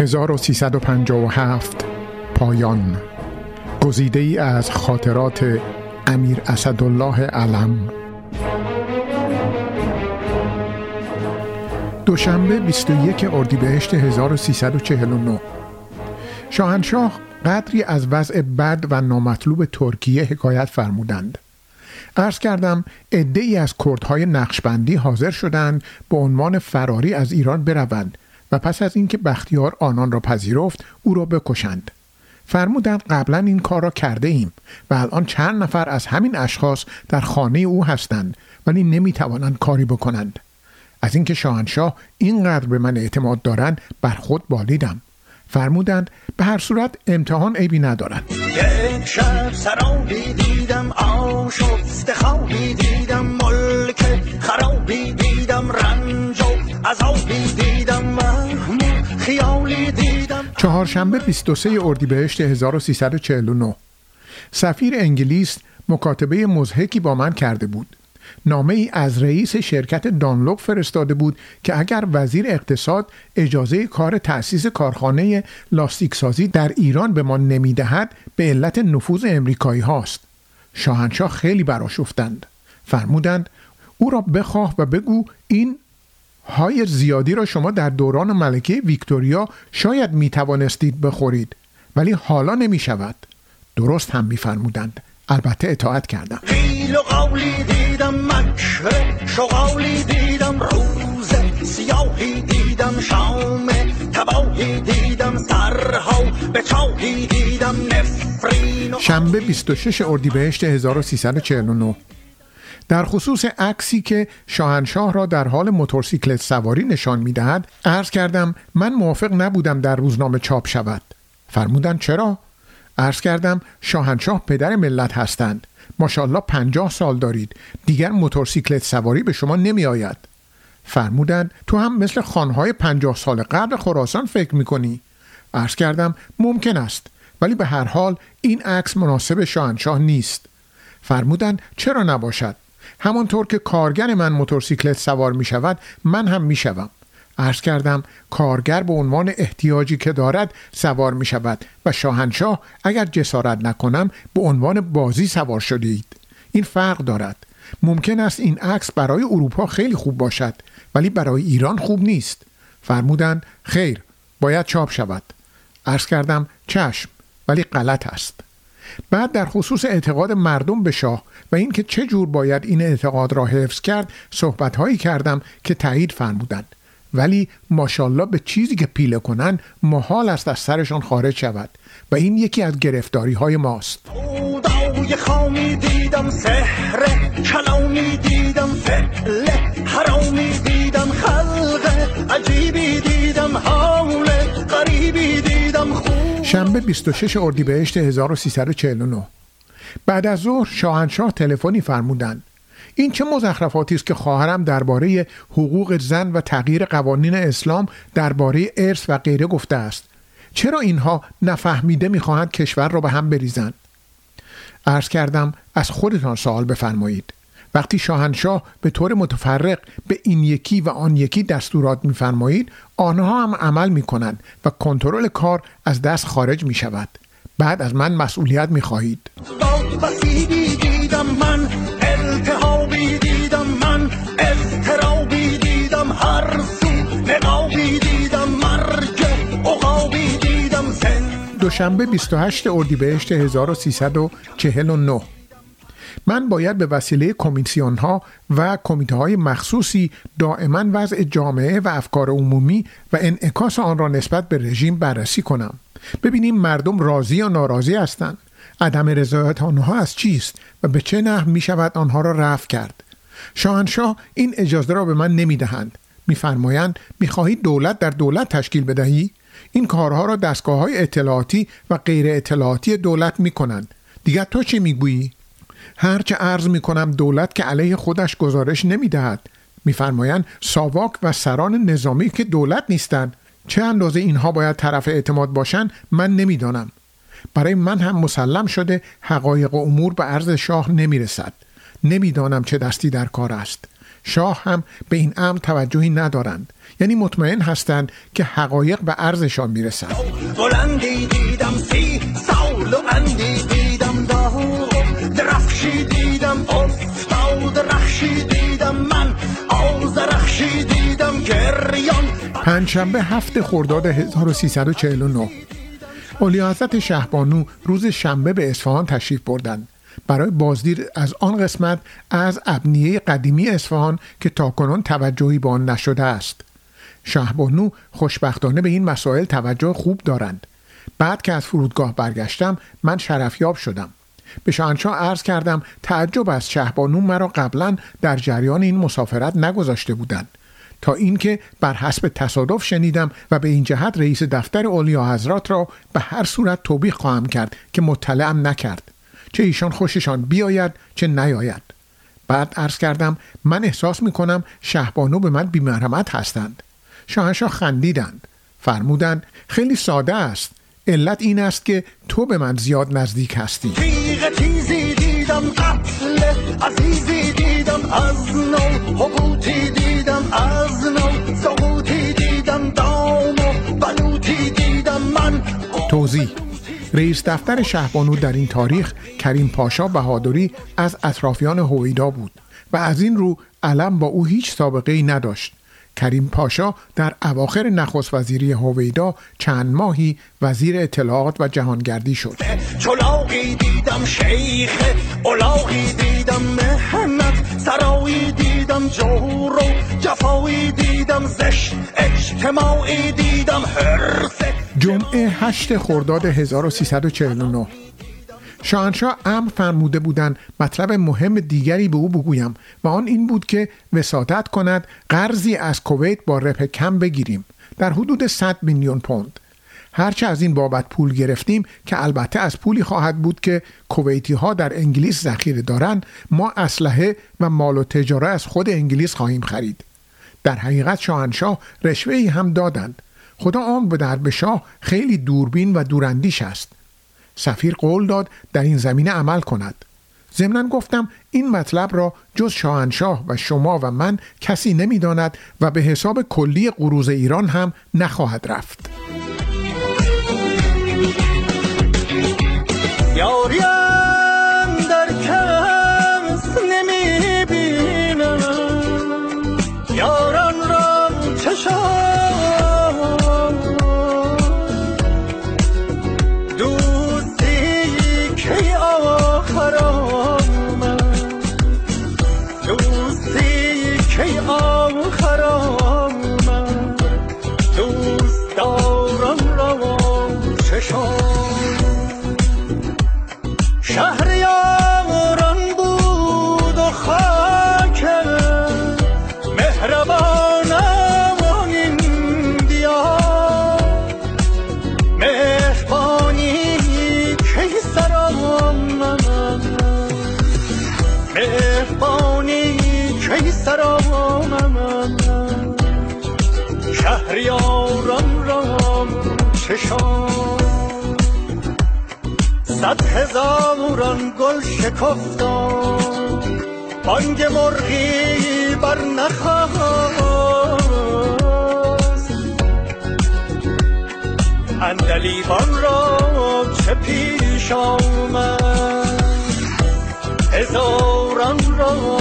1357 پایان. گزیده ای از خاطرات امیر اسدالله علم. دوشنبه 21 اردیبهشت 1349 شاهنشاه قدری از وضع بد و نامطلوب ترکیه حکایت فرمودند. عرض کردم عده ای از کردهای نقشبندی حاضر شدند به عنوان فراری از ایران بروند. و پس از اینکه بختیار آنان را پذیرفت او را بکشند. فرمودند قبلا این کار را کرده ایم و الان چند نفر از همین اشخاص در خانه او هستند ولی نمی‌توانند کاری بکنند. از اینکه شاهنشاه اینقدر به من اعتماد دارند بر خود بالیدم. فرمودند به هر صورت امتحان عیبی ندارد. یک شب سرابی دیدم آشفت خوابی دیدم ملک خرابی دیدم رنج و عذابی دیدم. چهارشنبه 23 اردیبهشت 1349 سفیر انگلیس مکاتبه مزهکی با من کرده بود. نامه ای از رئیس شرکت دانلوک فرستاده بود که اگر وزیر اقتصاد اجازه کار تأسیس کارخانه لاستیک سازی در ایران به ما نمی‌دهد به علت نفوذ امریکایی هاست. شاهنشاه خیلی براشفتند فرمودند او را بخواه و بگو این های زیادی را شما در دوران ملکه ویکتوریا شاید می توانستید بخورید ولی حالا نمی شود. درست هم میفرمودند البته اطاعت کردم. قیل و قولی دیدم مکر شغالی دیدم روز سیاهی دیدم شام تباهی دیدم سرها به چاهی دیدم نفرین شنبه 26 اردیبهشت 1349 در خصوص عکسی که شاهنشاه را در حال موتورسیکلت سواری نشان می‌دهد عرض کردم من موافق نبودم در روزنامه چاپ شود. فرمودند چرا؟ عرض کردم شاهنشاه پدر ملت هستند. ماشاءالله پنجاه سال دارید. دیگر موتورسیکلت سواری به شما نمی آید فرمودند تو هم مثل خانهای پنجاه سال قبل خراسان فکر می کنی عرض کردم ممکن است ولی به هر حال این عکس مناسب شاهنشاه نیست. فرمودند چرا نباشد؟ همانطور که کارگر من موتورسیکلت سوار می شود من هم می شوم عرض کردم کارگر به عنوان احتیاجی که دارد سوار می شود و شاهنشاه اگر جسارت نکنم به عنوان بازی سوار شدید. این فرق دارد. ممکن است این عکس برای اروپا خیلی خوب باشد ولی برای ایران خوب نیست. فرمودند خیر باید چاپ شود. عرض کردم چشم ولی غلط است. بعد در خصوص اعتقاد مردم به شاه و اینکه چه جور باید این اعتقاد را حفظ کرد صحبت هایی کردم که تایید فرمودند. ولی ماشاءالله به چیزی که پیله کنن محال است از سرشان خارج شود و این یکی از گرفتاری های ماست خامی دیدم کلامی دیدم فعل حرامی دیدم خلق عجیبی دیدم حول قریبی دیدم خوب شنبه 26 اردیبهشت 1349 بعد از ظهر شاهنشاه تلفنی فرمودند. این چه مزخرفاتی است که خواهرم درباره حقوق زن و تغییر قوانین اسلام درباره ارث و غیره گفته است. چرا اینها نفهمیده می‌خواهند کشور را به هم بریزند؟ عرض کردم از خودتان سوال بفرمایید. وقتی شاهنشاه به طور متفرق به این یکی و آن یکی دستورات میفرمایید آنها هم عمل می‌کنند و کنترل کار از دست خارج می شود بعد از من مسئولیت می خواهید من التهابی دیدم من اضطرابی دیدم هر سو نقابی دیدم مرگ عقابی دیدم دوشنبه 28 اردیبهشت 1349 من باید به وسیله کمیسیون ها و کمیته های مخصوصی دائما وضع جامعه و افکار عمومی و انعکاس آن را نسبت به رژیم بررسی کنم. ببینیم مردم راضی یا ناراضی هستند. عدم رضایت آنها از چیست و به چه نحو می شود آنها را رفع کرد؟ شاهنشاه این اجازه را به من نمی دهند میفرمایند می‌خواهی دولت در دولت تشکیل بدهی؟ این کارها را دستگاه های اطلاعاتی و غیر اطلاعاتی دولت می کنند دیگر تو چی می‌گویی؟ هرچه عرض می کنم دولت که علیه خودش گزارش نمی دهد میفرمایند ساواک و سران نظامی که دولت نیستند. چه اندازه اینها باید طرف اعتماد باشند من نمی‌دانم. برای من هم مسلم شده حقایق امور به عرض شاه نمی رسد نمی‌دانم چه دستی در کار است. شاه هم به این امر توجهی ندارند. یعنی مطمئن هستند که حقایق به عرضشان می‌رسند. بلندی دیدم سی سال و اندی دیدم من. آز رخشی دیدم گریان. پنجشنبه هفت خرداد 1349 اولی حضرت شهبانو روز شنبه به اصفهان تشریف بردند. برای بازدید از آن قسمت از ابنیه قدیمی اصفهان که تاکنون توجهی به آن نشده است. شهبانو خوشبختانه به این مسائل توجه خوب دارند. بعد که از فرودگاه برگشتم من شرفیاب شدم. به شاهنشاه عرض کردم تعجب از شهبانو مرا قبلا در جریان این مسافرت نگذاشته بودند. تا اینکه بر حسب تصادف شنیدم و به این جهت رئیس دفتر اولیا حضرات را به هر صورت توبیخ خواهم کرد که مطلعم نکرد. چه ایشان خوششان بیاید چه نیاید. بعد عرض کردم من احساس می کنم شهبانو به من بیمرحمت هستند. شاهنشاه خندیدند. فرمودند خیلی ساده است. علت این است که تو به من زیاد نزدیک هستی. تیغ تیزی دیدم قتل عزیزی دیدم از نو حبوتی دیدم از نو سقوطی دیدم دام و بلوتی دیدم من توضیح رئیس دفتر شهبانو در این تاریخ کریم پاشا بهادری از اطرافیان هویدا بود و از این رو علم با او هیچ سابقه ای نداشت. کریم پاشا در اواخر نخست وزیری هویدا چند ماهی وزیر اطلاعات و جهانگردی شد. چلاقی دیدم شیخ اولاقی دیدم مهنت سرایی دیدم جور و جفایی دیدم زشت اجتماعی دیدم حرف جمعه 8 خرداد 1349 شاهنشاه امر فرموده بودند مطلب مهم دیگری به او بگویم و آن این بود که وساطت کند قرضی از کویت با رپ کم بگیریم در حدود 100 میلیون پوند. هرچه از این بابت پول گرفتیم که البته از پولی خواهد بود که کویتی ها در انگلیس ذخیره دارند ما اسلحه و مال و تجاره از خود انگلیس خواهیم خرید. در حقیقت شاهنشاه رشوه ای هم دادند. خدا آن به در شاه خیلی دوربین و دوراندیش است. سفیر قول داد در این زمینه عمل کند. ضمنا گفتم این مطلب را جز شاهنشاه و شما و من کسی نمی‌داند و به حساب کلی قروز ایران هم نخواهد رفت. şey ağır oh. چشام. صد هزاران گل شکفتم بانگ مرغی بر نخواست. اندلیبان را چه پیش آمد؟ هزاران را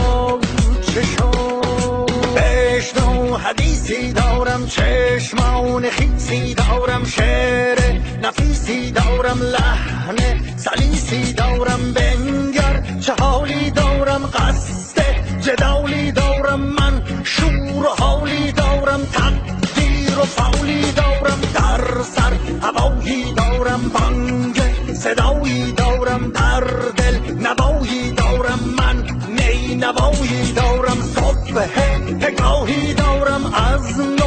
حدیثی دارم چشمان خیسی دارم شعر نفیسی دارم لحن سلیسی دارم بنگر چه حالی دارم قصد جدالی دارم من شور و حالی دارم تقدیر و فولی دارم در سر هوایی دارم بانگ صدایی دارم در دل نوایی دارم من نی نوایی دارم صبح نگاهی دارم از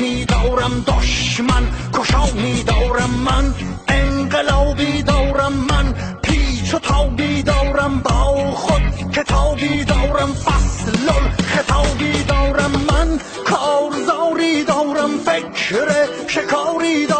نشانی دارم دشمن کشانی دارم من انقلابی دارم من پیچ و تابی دارم با خود کتابی دارم فصل خطابی دارم من کارزاری دارم فکر شکاری دارم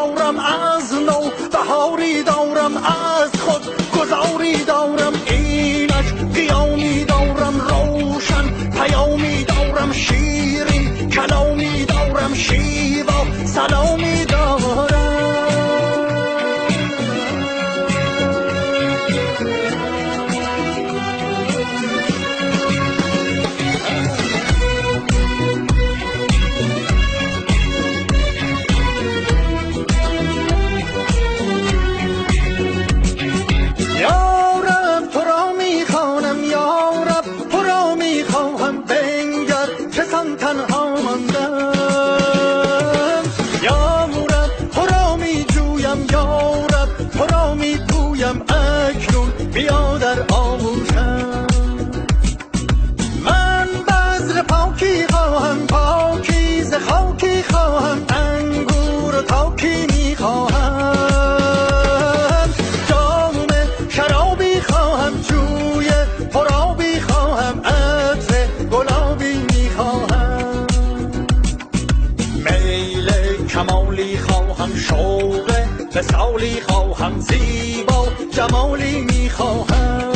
زیبا جمالی می‌خواهم.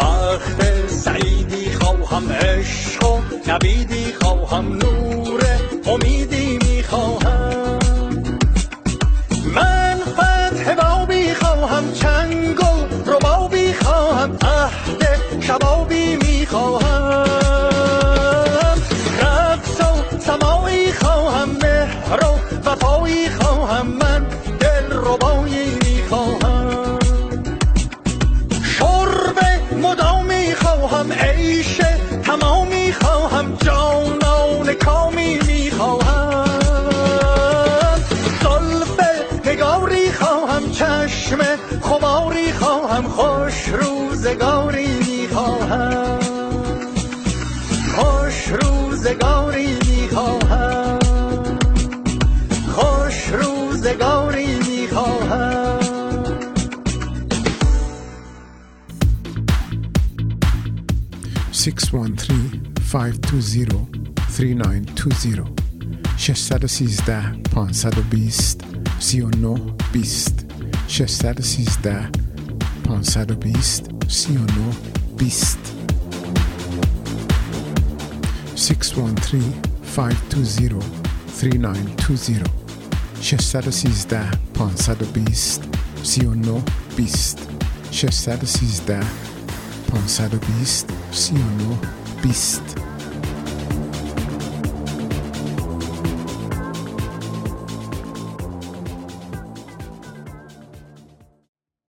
بخت سعیدی خواهم عشق و نبیدی خواهم نور 520 3920 613 520 39 20 613 beast. 39 20 613 520 3920 613 520 39 20 613 beast. 39 20 beast.